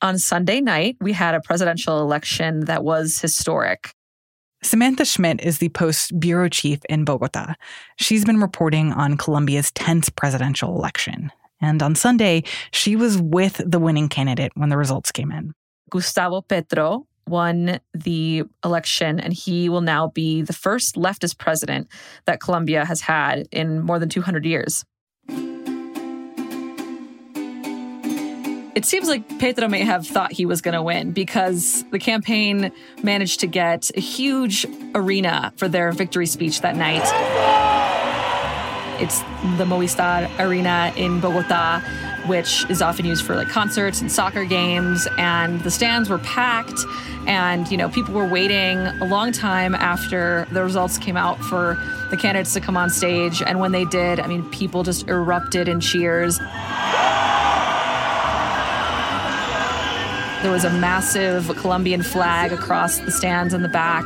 On Sunday night, we had a presidential election that was historic. Samantha Schmidt is the Post bureau chief in Bogota. She's been reporting on Colombia's 10th presidential election. And on Sunday, she was with the winning candidate when the results came in. Gustavo Petro won the election, and he will now be the first leftist president that Colombia has had in more than 200 years. It seems like Petro may have thought he was going to win because the campaign managed to get a huge arena for their victory speech that night. It's the Movistar Arena in Bogota, which is often used for like concerts and soccer games. And the stands were packed, and you know people were waiting a long time after the results came out for the candidates to come on stage. And when they did, I mean, people just erupted in cheers. There was a massive Colombian flag across the stands in the back.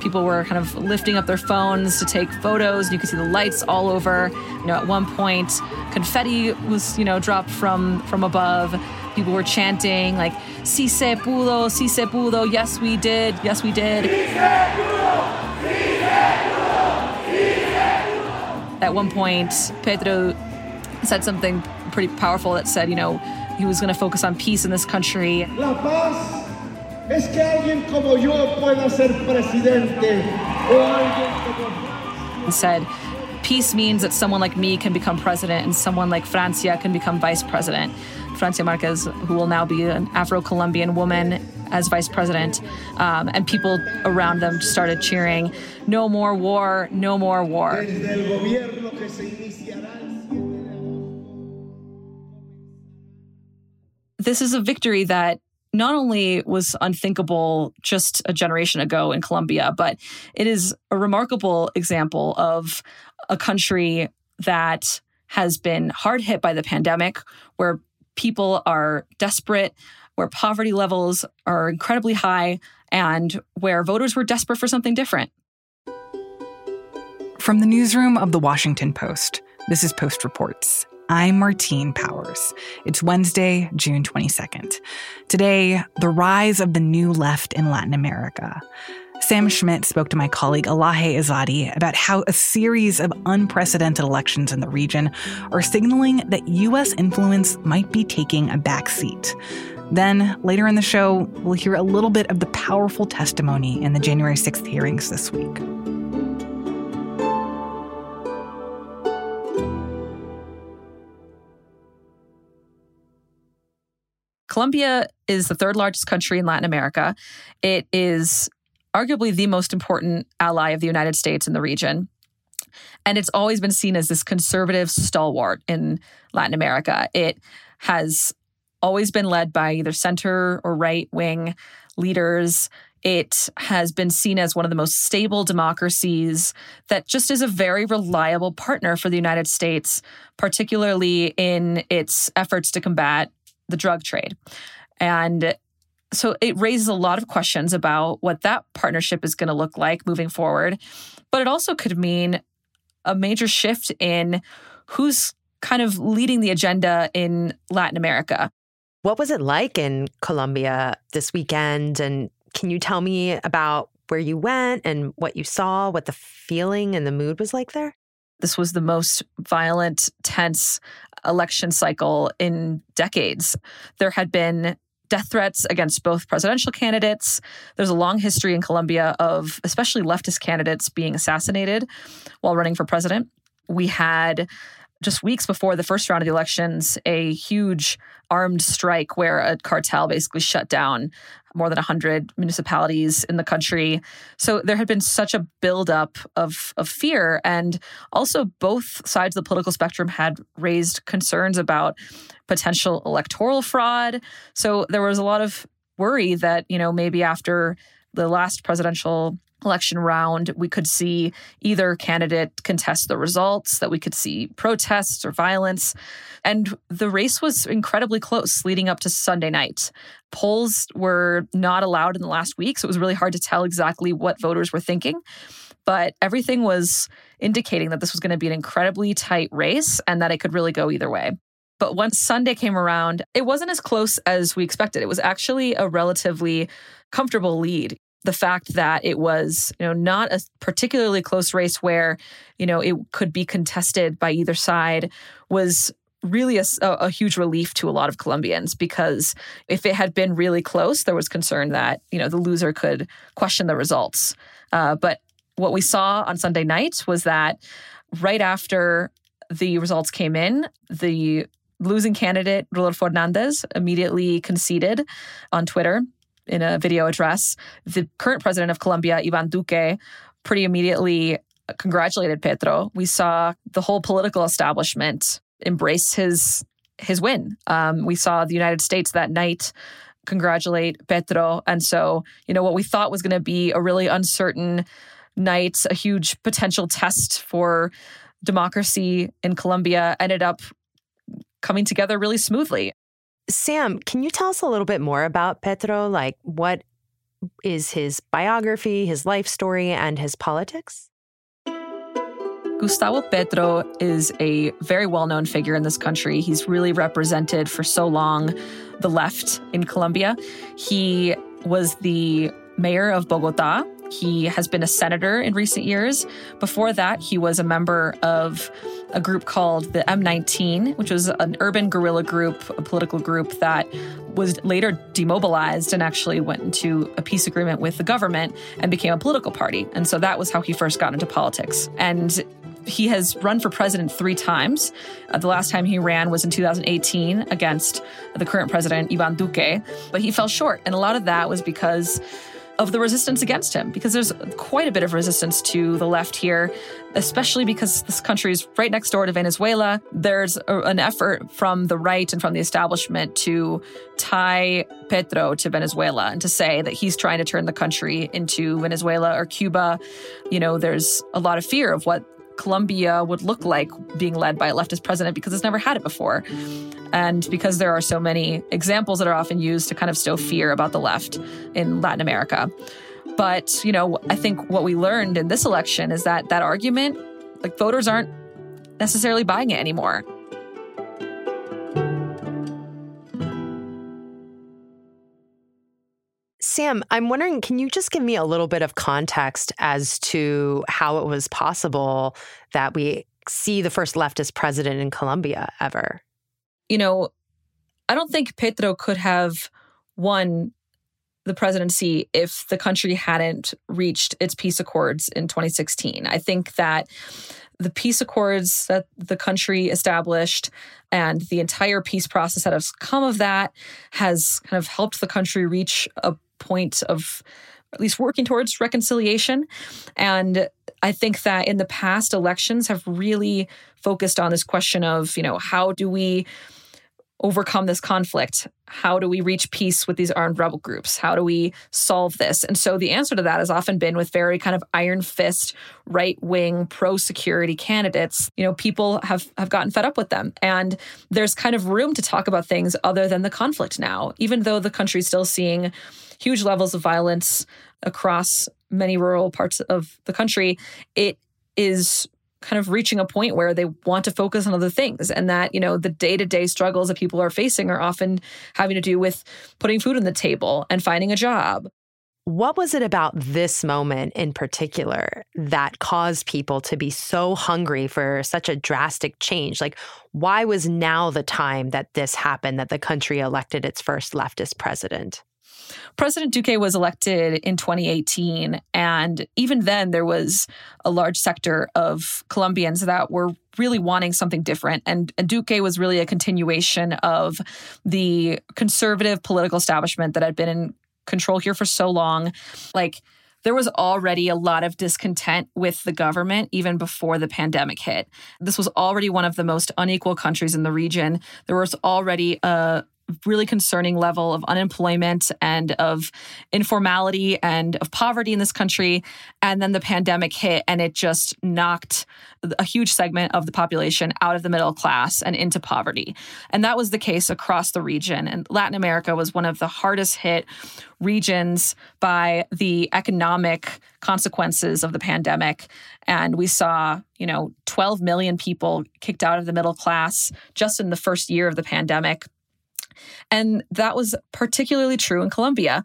People were kind of lifting up their phones to take photos. You could see the lights all over. You know, at one point, confetti was, you know, dropped from from above. People were chanting like "Si se pudo, si se pudo, yes we did, yes we did." At one point, Petro said something pretty powerful that said, you know, he was going to focus on peace in this country. La paz es que alguien como yo pueda ser presidente o alguien como said, peace means that someone like me can become president and someone like Francia can become vice president. Francia Marquez, who will now be an Afro Colombian woman as vice president, um, and people around them started cheering, No more war, no more war. This is a victory that not only was unthinkable just a generation ago in Colombia, but it is a remarkable example of a country that has been hard hit by the pandemic, where people are desperate, where poverty levels are incredibly high, and where voters were desperate for something different. From the newsroom of the Washington Post, this is Post Reports. I'm Martine Powers. It's Wednesday, June 22nd. Today, the rise of the new left in Latin America. Sam Schmidt spoke to my colleague Elahe Izadi about how a series of unprecedented elections in the region are signaling that U.S. influence might be taking a backseat. Then, later in the show, we'll hear a little bit of the powerful testimony in the January 6th hearings this week. Colombia is the third largest country in Latin America. It is arguably the most important ally of the United States in the region. And it's always been seen as this conservative stalwart in Latin America. It has always been led by either center or right wing leaders. It has been seen as one of the most stable democracies that just is a very reliable partner for the United States, particularly in its efforts to combat the drug trade. And so it raises a lot of questions about what that partnership is going to look like moving forward. But it also could mean a major shift in who's kind of leading the agenda in Latin America. What was it like in Colombia this weekend? And can you tell me about where you went and what you saw, what the feeling and the mood was like there? This was the most violent, tense election cycle in decades. There had been death threats against both presidential candidates. There's a long history in Colombia of especially leftist candidates being assassinated while running for president. We had just weeks before the first round of the elections, a huge armed strike where a cartel basically shut down more than 100 municipalities in the country. So there had been such a buildup of, of fear. And also, both sides of the political spectrum had raised concerns about potential electoral fraud. So there was a lot of worry that, you know, maybe after the last presidential election round, we could see either candidate contest the results, that we could see protests or violence. And the race was incredibly close leading up to Sunday night. Polls were not allowed in the last week, so it was really hard to tell exactly what voters were thinking. But everything was indicating that this was going to be an incredibly tight race and that it could really go either way. But once Sunday came around, it wasn't as close as we expected. It was actually a relatively comfortable lead. The fact that it was, you know, not a particularly close race where, you know, it could be contested by either side was really a, a, huge relief to a lot of Colombians because if it had been really close, there was concern that you know the loser could question the results. Uh, but what we saw on Sunday night was that right after the results came in, the losing candidate Rodolfo Hernandez immediately conceded on Twitter in a video address. The current president of Colombia, Ivan Duque, pretty immediately congratulated Petro. We saw the whole political establishment embrace his his win. Um, we saw the United States that night congratulate Petro, and so you know what we thought was going to be a really uncertain night, a huge potential test for democracy in Colombia, ended up coming together really smoothly. Sam, can you tell us a little bit more about Petro? Like, what is his biography, his life story, and his politics? Gustavo Petro is a very well known figure in this country. He's really represented for so long the left in Colombia. He was the mayor of Bogota. He has been a senator in recent years. Before that, he was a member of a group called the M19, which was an urban guerrilla group, a political group that was later demobilized and actually went into a peace agreement with the government and became a political party. And so that was how he first got into politics. And he has run for president three times. Uh, the last time he ran was in 2018 against the current president, Ivan Duque, but he fell short. And a lot of that was because of the resistance against him, because there's quite a bit of resistance to the left here, especially because this country is right next door to Venezuela. There's a, an effort from the right and from the establishment to tie Petro to Venezuela and to say that he's trying to turn the country into Venezuela or Cuba. You know, there's a lot of fear of what Colombia would look like being led by a leftist president because it's never had it before. And because there are so many examples that are often used to kind of stow fear about the left in Latin America. But, you know, I think what we learned in this election is that that argument, like voters aren't necessarily buying it anymore. Sam, I'm wondering, can you just give me a little bit of context as to how it was possible that we see the first leftist president in Colombia ever? You know, I don't think Petro could have won the presidency if the country hadn't reached its peace accords in 2016. I think that the peace accords that the country established and the entire peace process that has come of that has kind of helped the country reach a point of at least working towards reconciliation. And I think that in the past, elections have really focused on this question of, you know, how do we overcome this conflict? How do we reach peace with these armed rebel groups? How do we solve this? And so the answer to that has often been with very kind of iron fist, right wing, pro security candidates. You know, people have, have gotten fed up with them. And there's kind of room to talk about things other than the conflict now, even though the country's still seeing huge levels of violence across many rural parts of the country. It is kind of reaching a point where they want to focus on other things and that you know the day-to-day struggles that people are facing are often having to do with putting food on the table and finding a job what was it about this moment in particular that caused people to be so hungry for such a drastic change? Like, why was now the time that this happened, that the country elected its first leftist president? President Duque was elected in 2018. And even then, there was a large sector of Colombians that were really wanting something different. And, and Duque was really a continuation of the conservative political establishment that had been in control here for so long. Like, there was already a lot of discontent with the government even before the pandemic hit. This was already one of the most unequal countries in the region. There was already a really concerning level of unemployment and of informality and of poverty in this country. And then the pandemic hit and it just knocked a huge segment of the population out of the middle class and into poverty. And that was the case across the region. And Latin America was one of the hardest hit regions by the economic consequences of the pandemic. And we saw, you know, 12 million people kicked out of the middle class just in the first year of the pandemic. And that was particularly true in Colombia.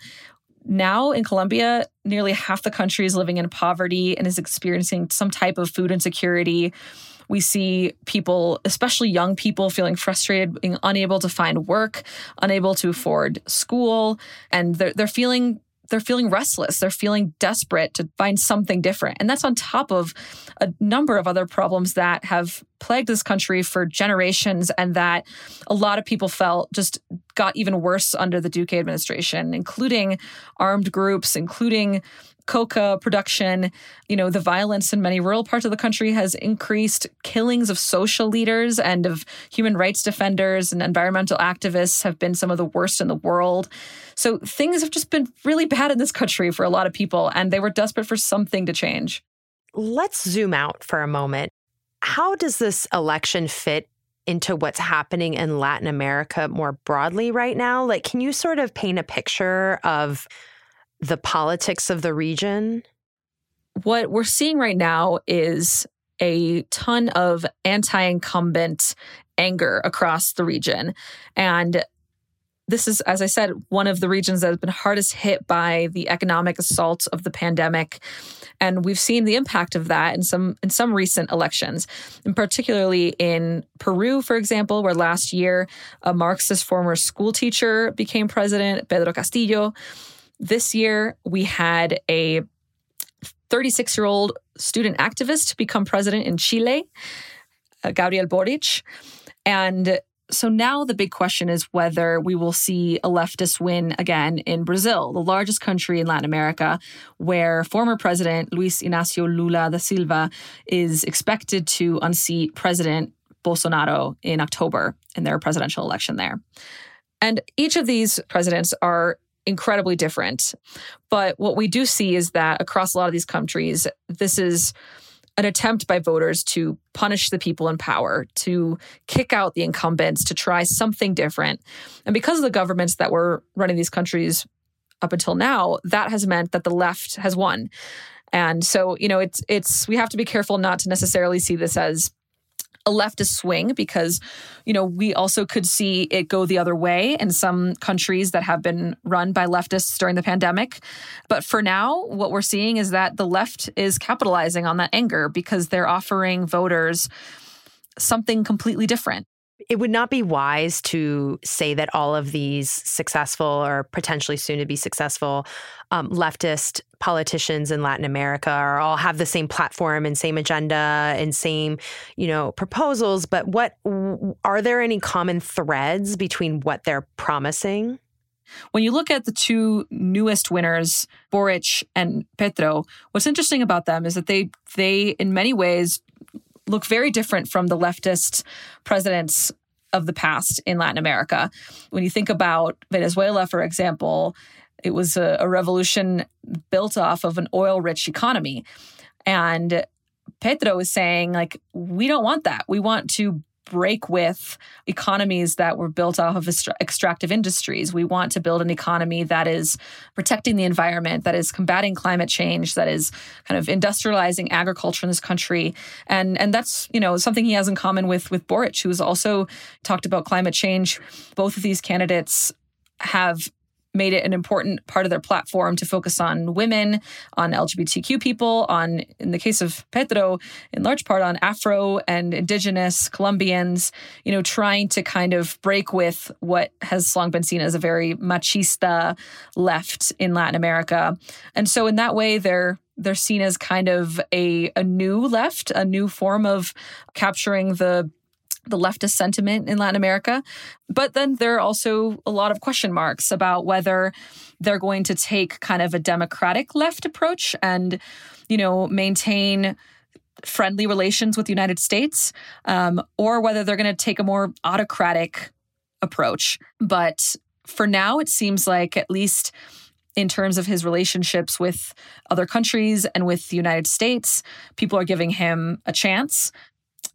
Now in Colombia, nearly half the country is living in poverty and is experiencing some type of food insecurity. We see people, especially young people, feeling frustrated, being unable to find work, unable to afford school, and they're, they're feeling they're feeling restless. They're feeling desperate to find something different. And that's on top of a number of other problems that have plagued this country for generations and that a lot of people felt just got even worse under the Duque administration, including armed groups, including coca production. You know, the violence in many rural parts of the country has increased. Killings of social leaders and of human rights defenders and environmental activists have been some of the worst in the world. So things have just been really bad in this country for a lot of people, and they were desperate for something to change. Let's zoom out for a moment. How does this election fit into what's happening in Latin America more broadly right now? Like, can you sort of paint a picture of the politics of the region? What we're seeing right now is a ton of anti incumbent anger across the region. And this is, as I said, one of the regions that has been hardest hit by the economic assault of the pandemic. And we've seen the impact of that in some in some recent elections, and particularly in Peru, for example, where last year a Marxist former school teacher became president, Pedro Castillo. This year, we had a 36 year old student activist become president in Chile, uh, Gabriel Boric. And so now the big question is whether we will see a leftist win again in Brazil, the largest country in Latin America, where former President Luis Inacio Lula da Silva is expected to unseat President Bolsonaro in October in their presidential election there. And each of these presidents are incredibly different. But what we do see is that across a lot of these countries, this is an attempt by voters to punish the people in power, to kick out the incumbents, to try something different. And because of the governments that were running these countries up until now, that has meant that the left has won. And so, you know, it's it's we have to be careful not to necessarily see this as a leftist swing because, you know, we also could see it go the other way in some countries that have been run by leftists during the pandemic. But for now, what we're seeing is that the left is capitalizing on that anger because they're offering voters something completely different. It would not be wise to say that all of these successful or potentially soon to be successful um, leftist politicians in Latin America are all have the same platform and same agenda and same, you know, proposals. But what are there any common threads between what they're promising? When you look at the two newest winners, Boric and Petro, what's interesting about them is that they they in many ways look very different from the leftist presidents of the past in Latin America. When you think about Venezuela, for example, it was a, a revolution built off of an oil rich economy. And Petro is saying, like, we don't want that. We want to break with economies that were built off of extractive industries. We want to build an economy that is protecting the environment, that is combating climate change, that is kind of industrializing agriculture in this country. And and that's, you know, something he has in common with with Boric, who's also talked about climate change. Both of these candidates have made it an important part of their platform to focus on women, on LGBTQ people, on, in the case of Petro, in large part on Afro and Indigenous Colombians, you know, trying to kind of break with what has long been seen as a very machista left in Latin America. And so in that way, they're they're seen as kind of a, a new left, a new form of capturing the the leftist sentiment in Latin America. But then there are also a lot of question marks about whether they're going to take kind of a democratic left approach and, you know, maintain friendly relations with the United States, um, or whether they're going to take a more autocratic approach. But for now, it seems like at least in terms of his relationships with other countries and with the United States, people are giving him a chance.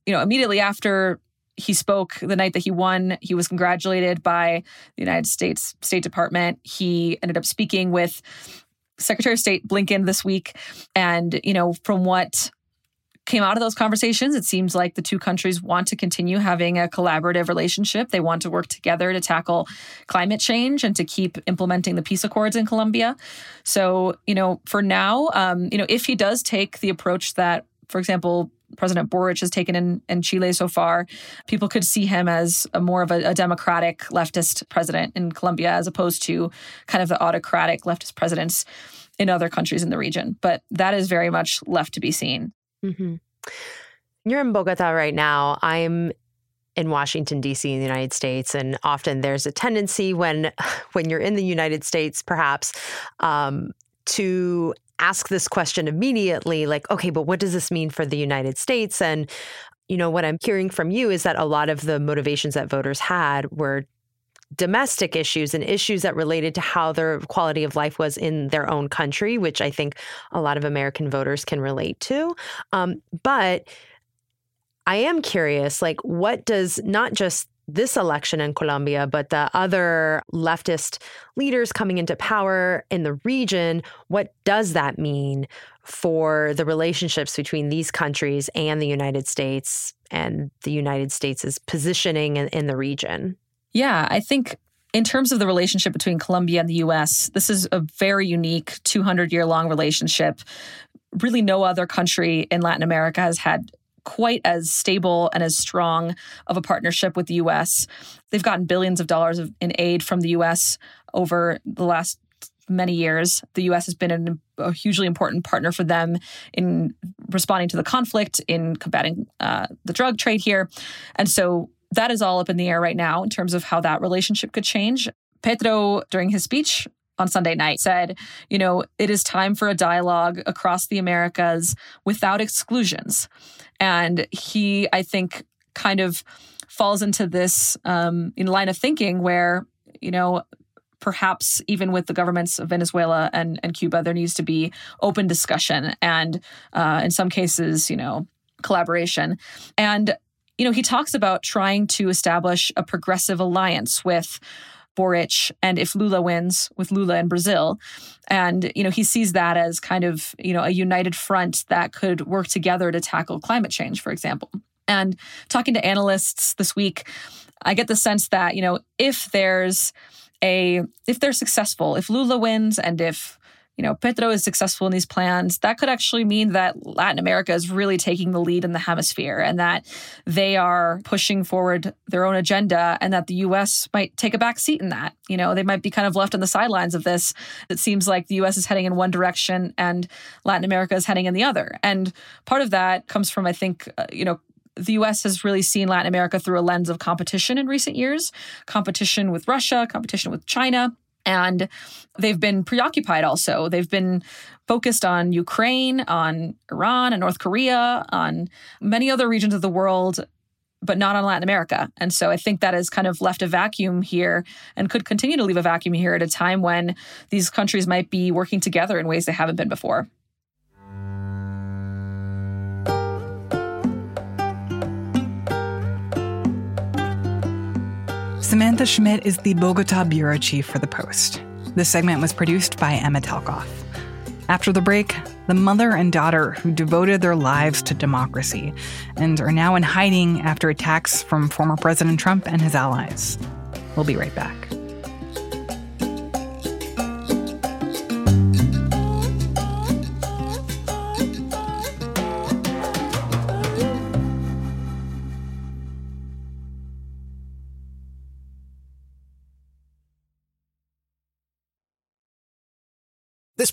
You know, immediately after he spoke the night that he won. He was congratulated by the United States State Department. He ended up speaking with Secretary of State Blinken this week. And, you know, from what came out of those conversations, it seems like the two countries want to continue having a collaborative relationship. They want to work together to tackle climate change and to keep implementing the peace accords in Colombia. So, you know, for now, um, you know, if he does take the approach that, for example, President Boric has taken in, in Chile so far, people could see him as a more of a, a, democratic leftist president in Colombia as opposed to kind of the autocratic leftist presidents in other countries in the region. But that is very much left to be seen. Mm-hmm. You're in Bogota right now. I'm in Washington D.C. in the United States, and often there's a tendency when when you're in the United States, perhaps um, to ask this question immediately like, okay, but what does this mean for the United States? And, you know, what I'm hearing from you is that a lot of the motivations that voters had were domestic issues and issues that related to how their quality of life was in their own country, which I think a lot of American voters can relate to. Um, but I am curious, like, what does not just this election in Colombia, but the other leftist leaders coming into power in the region, what does that mean for the relationships between these countries and the United States and the United States' positioning in, in the region? Yeah, I think in terms of the relationship between Colombia and the US, this is a very unique 200 year long relationship. Really, no other country in Latin America has had quite as stable and as strong of a partnership with the US. They've gotten billions of dollars of, in aid from the US over the last many years. The US has been an, a hugely important partner for them in responding to the conflict, in combating uh, the drug trade here. And so that is all up in the air right now in terms of how that relationship could change. Petro, during his speech on Sunday night said, you know, it is time for a dialogue across the Americas without exclusions. And he, I think, kind of falls into this um, in line of thinking where, you know, perhaps even with the governments of Venezuela and, and Cuba, there needs to be open discussion and, uh, in some cases, you know, collaboration. And, you know, he talks about trying to establish a progressive alliance with Boric and if Lula wins with Lula in Brazil. And, you know, he sees that as kind of, you know, a united front that could work together to tackle climate change, for example. And talking to analysts this week, I get the sense that, you know, if there's a if they're successful, if Lula wins and if you know, Petro is successful in these plans, that could actually mean that Latin America is really taking the lead in the hemisphere and that they are pushing forward their own agenda and that the US might take a back seat in that. You know, they might be kind of left on the sidelines of this. It seems like the US is heading in one direction and Latin America is heading in the other. And part of that comes from, I think, uh, you know, the US has really seen Latin America through a lens of competition in recent years competition with Russia, competition with China. And they've been preoccupied also. They've been focused on Ukraine, on Iran and North Korea, on many other regions of the world, but not on Latin America. And so I think that has kind of left a vacuum here and could continue to leave a vacuum here at a time when these countries might be working together in ways they haven't been before. Samantha Schmidt is the Bogota bureau chief for The Post. This segment was produced by Emma Talkoff. After the break, the mother and daughter who devoted their lives to democracy and are now in hiding after attacks from former President Trump and his allies. We'll be right back.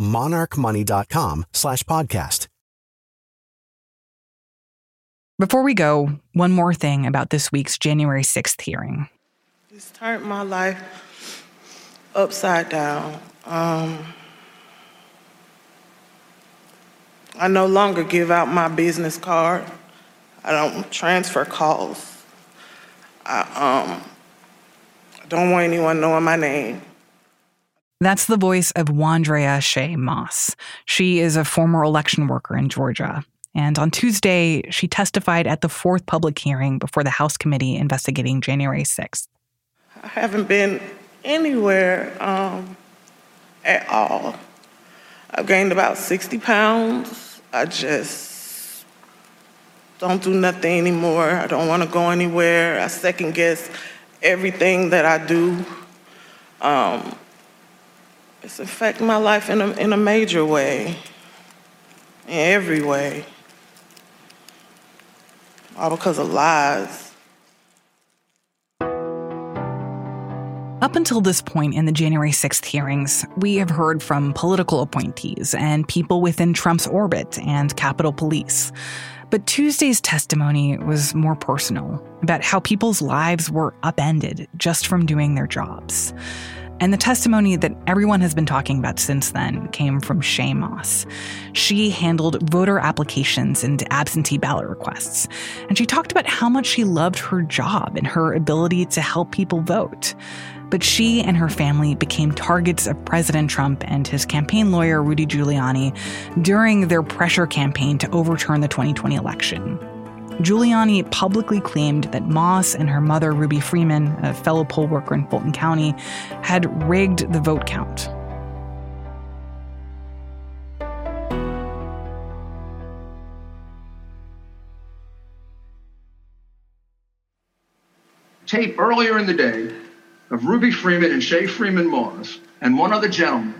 monarchmoney.com slash podcast. Before we go, one more thing about this week's January 6th hearing. It's turned my life upside down. Um, I no longer give out my business card. I don't transfer calls. I um, don't want anyone knowing my name. That's the voice of Wandrea Shaye Moss. She is a former election worker in Georgia. And on Tuesday, she testified at the fourth public hearing before the House committee investigating January 6th. I haven't been anywhere um, at all. I've gained about 60 pounds. I just don't do nothing anymore. I don't want to go anywhere. I second guess everything that I do. Um, it's affecting my life in a, in a major way, in every way, all because of lies. Up until this point in the January 6th hearings, we have heard from political appointees and people within Trump's orbit and Capitol Police. But Tuesday's testimony was more personal about how people's lives were upended just from doing their jobs. And the testimony that everyone has been talking about since then came from Shaye Moss. She handled voter applications and absentee ballot requests. And she talked about how much she loved her job and her ability to help people vote. But she and her family became targets of President Trump and his campaign lawyer, Rudy Giuliani, during their pressure campaign to overturn the 2020 election. Giuliani publicly claimed that Moss and her mother, Ruby Freeman, a fellow poll worker in Fulton County, had rigged the vote count. Tape earlier in the day of Ruby Freeman and Shaye Freeman Moss and one other gentleman,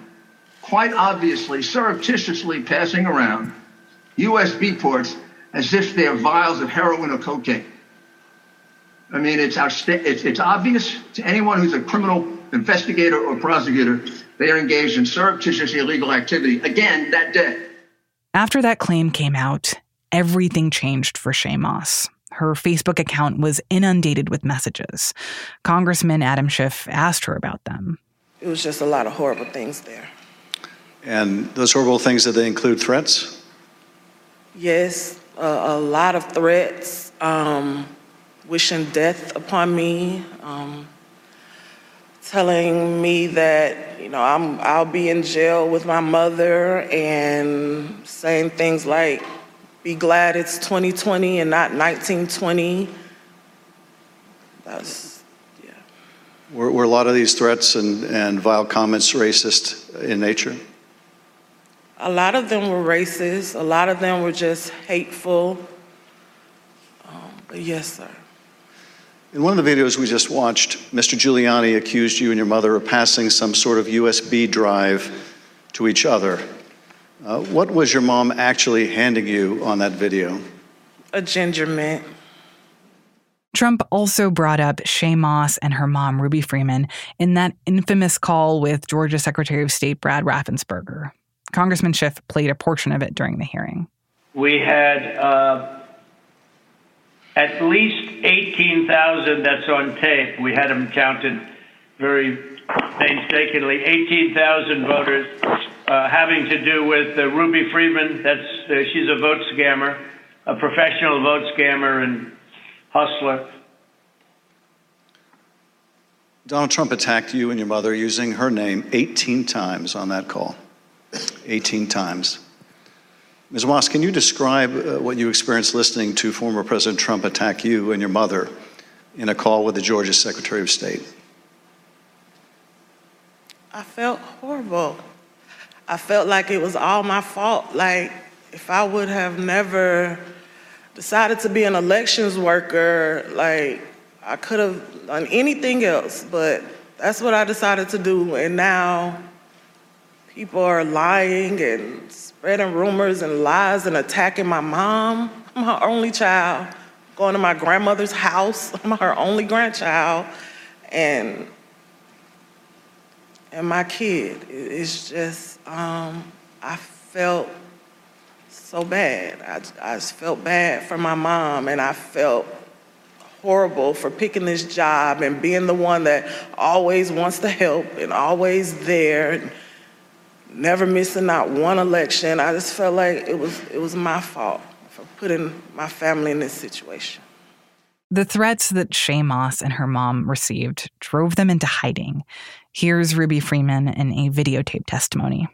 quite obviously surreptitiously passing around USB ports as if they're vials of heroin or cocaine. I mean, it's, outsta- it's, it's obvious to anyone who's a criminal investigator or prosecutor they are engaged in surreptitious illegal activity again that day. After that claim came out, everything changed for Shaye Moss. Her Facebook account was inundated with messages. Congressman Adam Schiff asked her about them. It was just a lot of horrible things there. And those horrible things, did they include threats? Yes, a lot of threats, um, wishing death upon me, um, telling me that you know I'm I'll be in jail with my mother, and saying things like, "Be glad it's 2020 and not 1920." That's yeah. Were, were a lot of these threats and, and vile comments racist in nature? A lot of them were racist. A lot of them were just hateful. Um, but yes, sir. In one of the videos we just watched, Mr. Giuliani accused you and your mother of passing some sort of USB drive to each other. Uh, what was your mom actually handing you on that video? A ginger mint. Trump also brought up Shaye Moss and her mom, Ruby Freeman, in that infamous call with Georgia Secretary of State Brad Raffensperger. Congressman Schiff played a portion of it during the hearing. We had uh, at least 18,000 that's on tape. We had them counted very painstakingly. 18,000 voters uh, having to do with uh, Ruby Freeman. That's uh, she's a vote scammer, a professional vote scammer and hustler. Donald Trump attacked you and your mother using her name 18 times on that call. 18 times. Ms. Moss, can you describe uh, what you experienced listening to former President Trump attack you and your mother in a call with the Georgia Secretary of State? I felt horrible. I felt like it was all my fault. Like, if I would have never decided to be an elections worker, like, I could have done anything else, but that's what I decided to do. And now people are lying and spreading rumors and lies and attacking my mom. I'm her only child. Going to my grandmother's house. I'm her only grandchild. And and my kid. It's just, um, I felt so bad. I, I just felt bad for my mom, and I felt horrible for picking this job and being the one that always wants to help and always there, never missing not one election. I just felt like it was it was my fault for putting my family in this situation. The threats that Shaye Moss and her mom received drove them into hiding. Here's Ruby Freeman in a videotape testimony.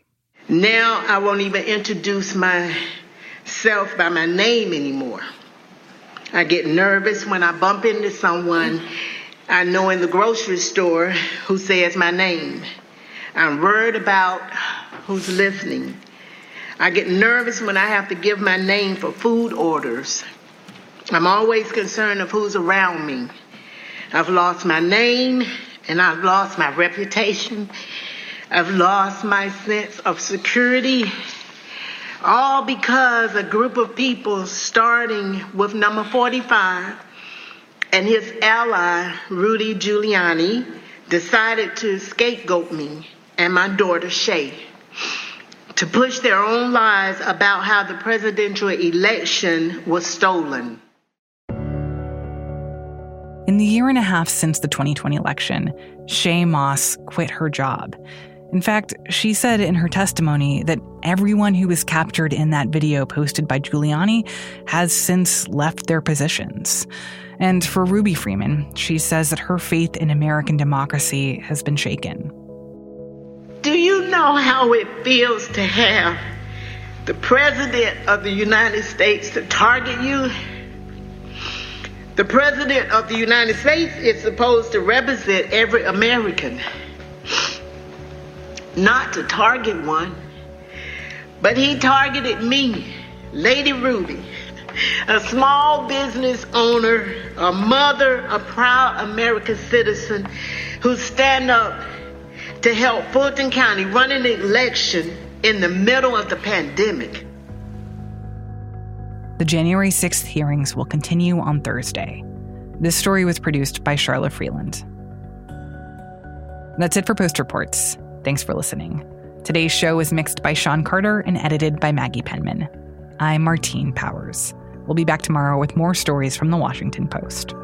Now I won't even introduce myself by my name anymore. I get nervous when I bump into someone I know in the grocery store who says my name. I'm worried about who's listening. I get nervous when I have to give my name for food orders. I'm always concerned of who's around me. I've lost my name and I've lost my reputation. I've lost my sense of security. All because a group of people, starting with number 45 and his ally, Rudy Giuliani, decided to scapegoat me and my daughter, Shaye, to push their own lies about how the presidential election was stolen. In the year and a half since the 2020 election, Shaye Moss quit her job. In fact, she said in her testimony that everyone who was captured in that video posted by Giuliani has since left their positions. And for Ruby Freeman, she says that her faith in American democracy has been shaken. Do you know how it feels to have the President of the United States to target you the President of the United States is supposed to represent every American, not to target one. But he targeted me, Lady Ruby, a small business owner, a mother, a proud American citizen who stand up to help Fulton County run an election in the middle of the pandemic. The January 6th hearings will continue on Thursday. This story was produced by Charlotte Freeland. That's it for Post Reports. Thanks for listening. Today's show was mixed by Sean Carter and edited by Maggie Penman. I'm Martine Powers. We'll be back tomorrow with more stories from the Washington Post.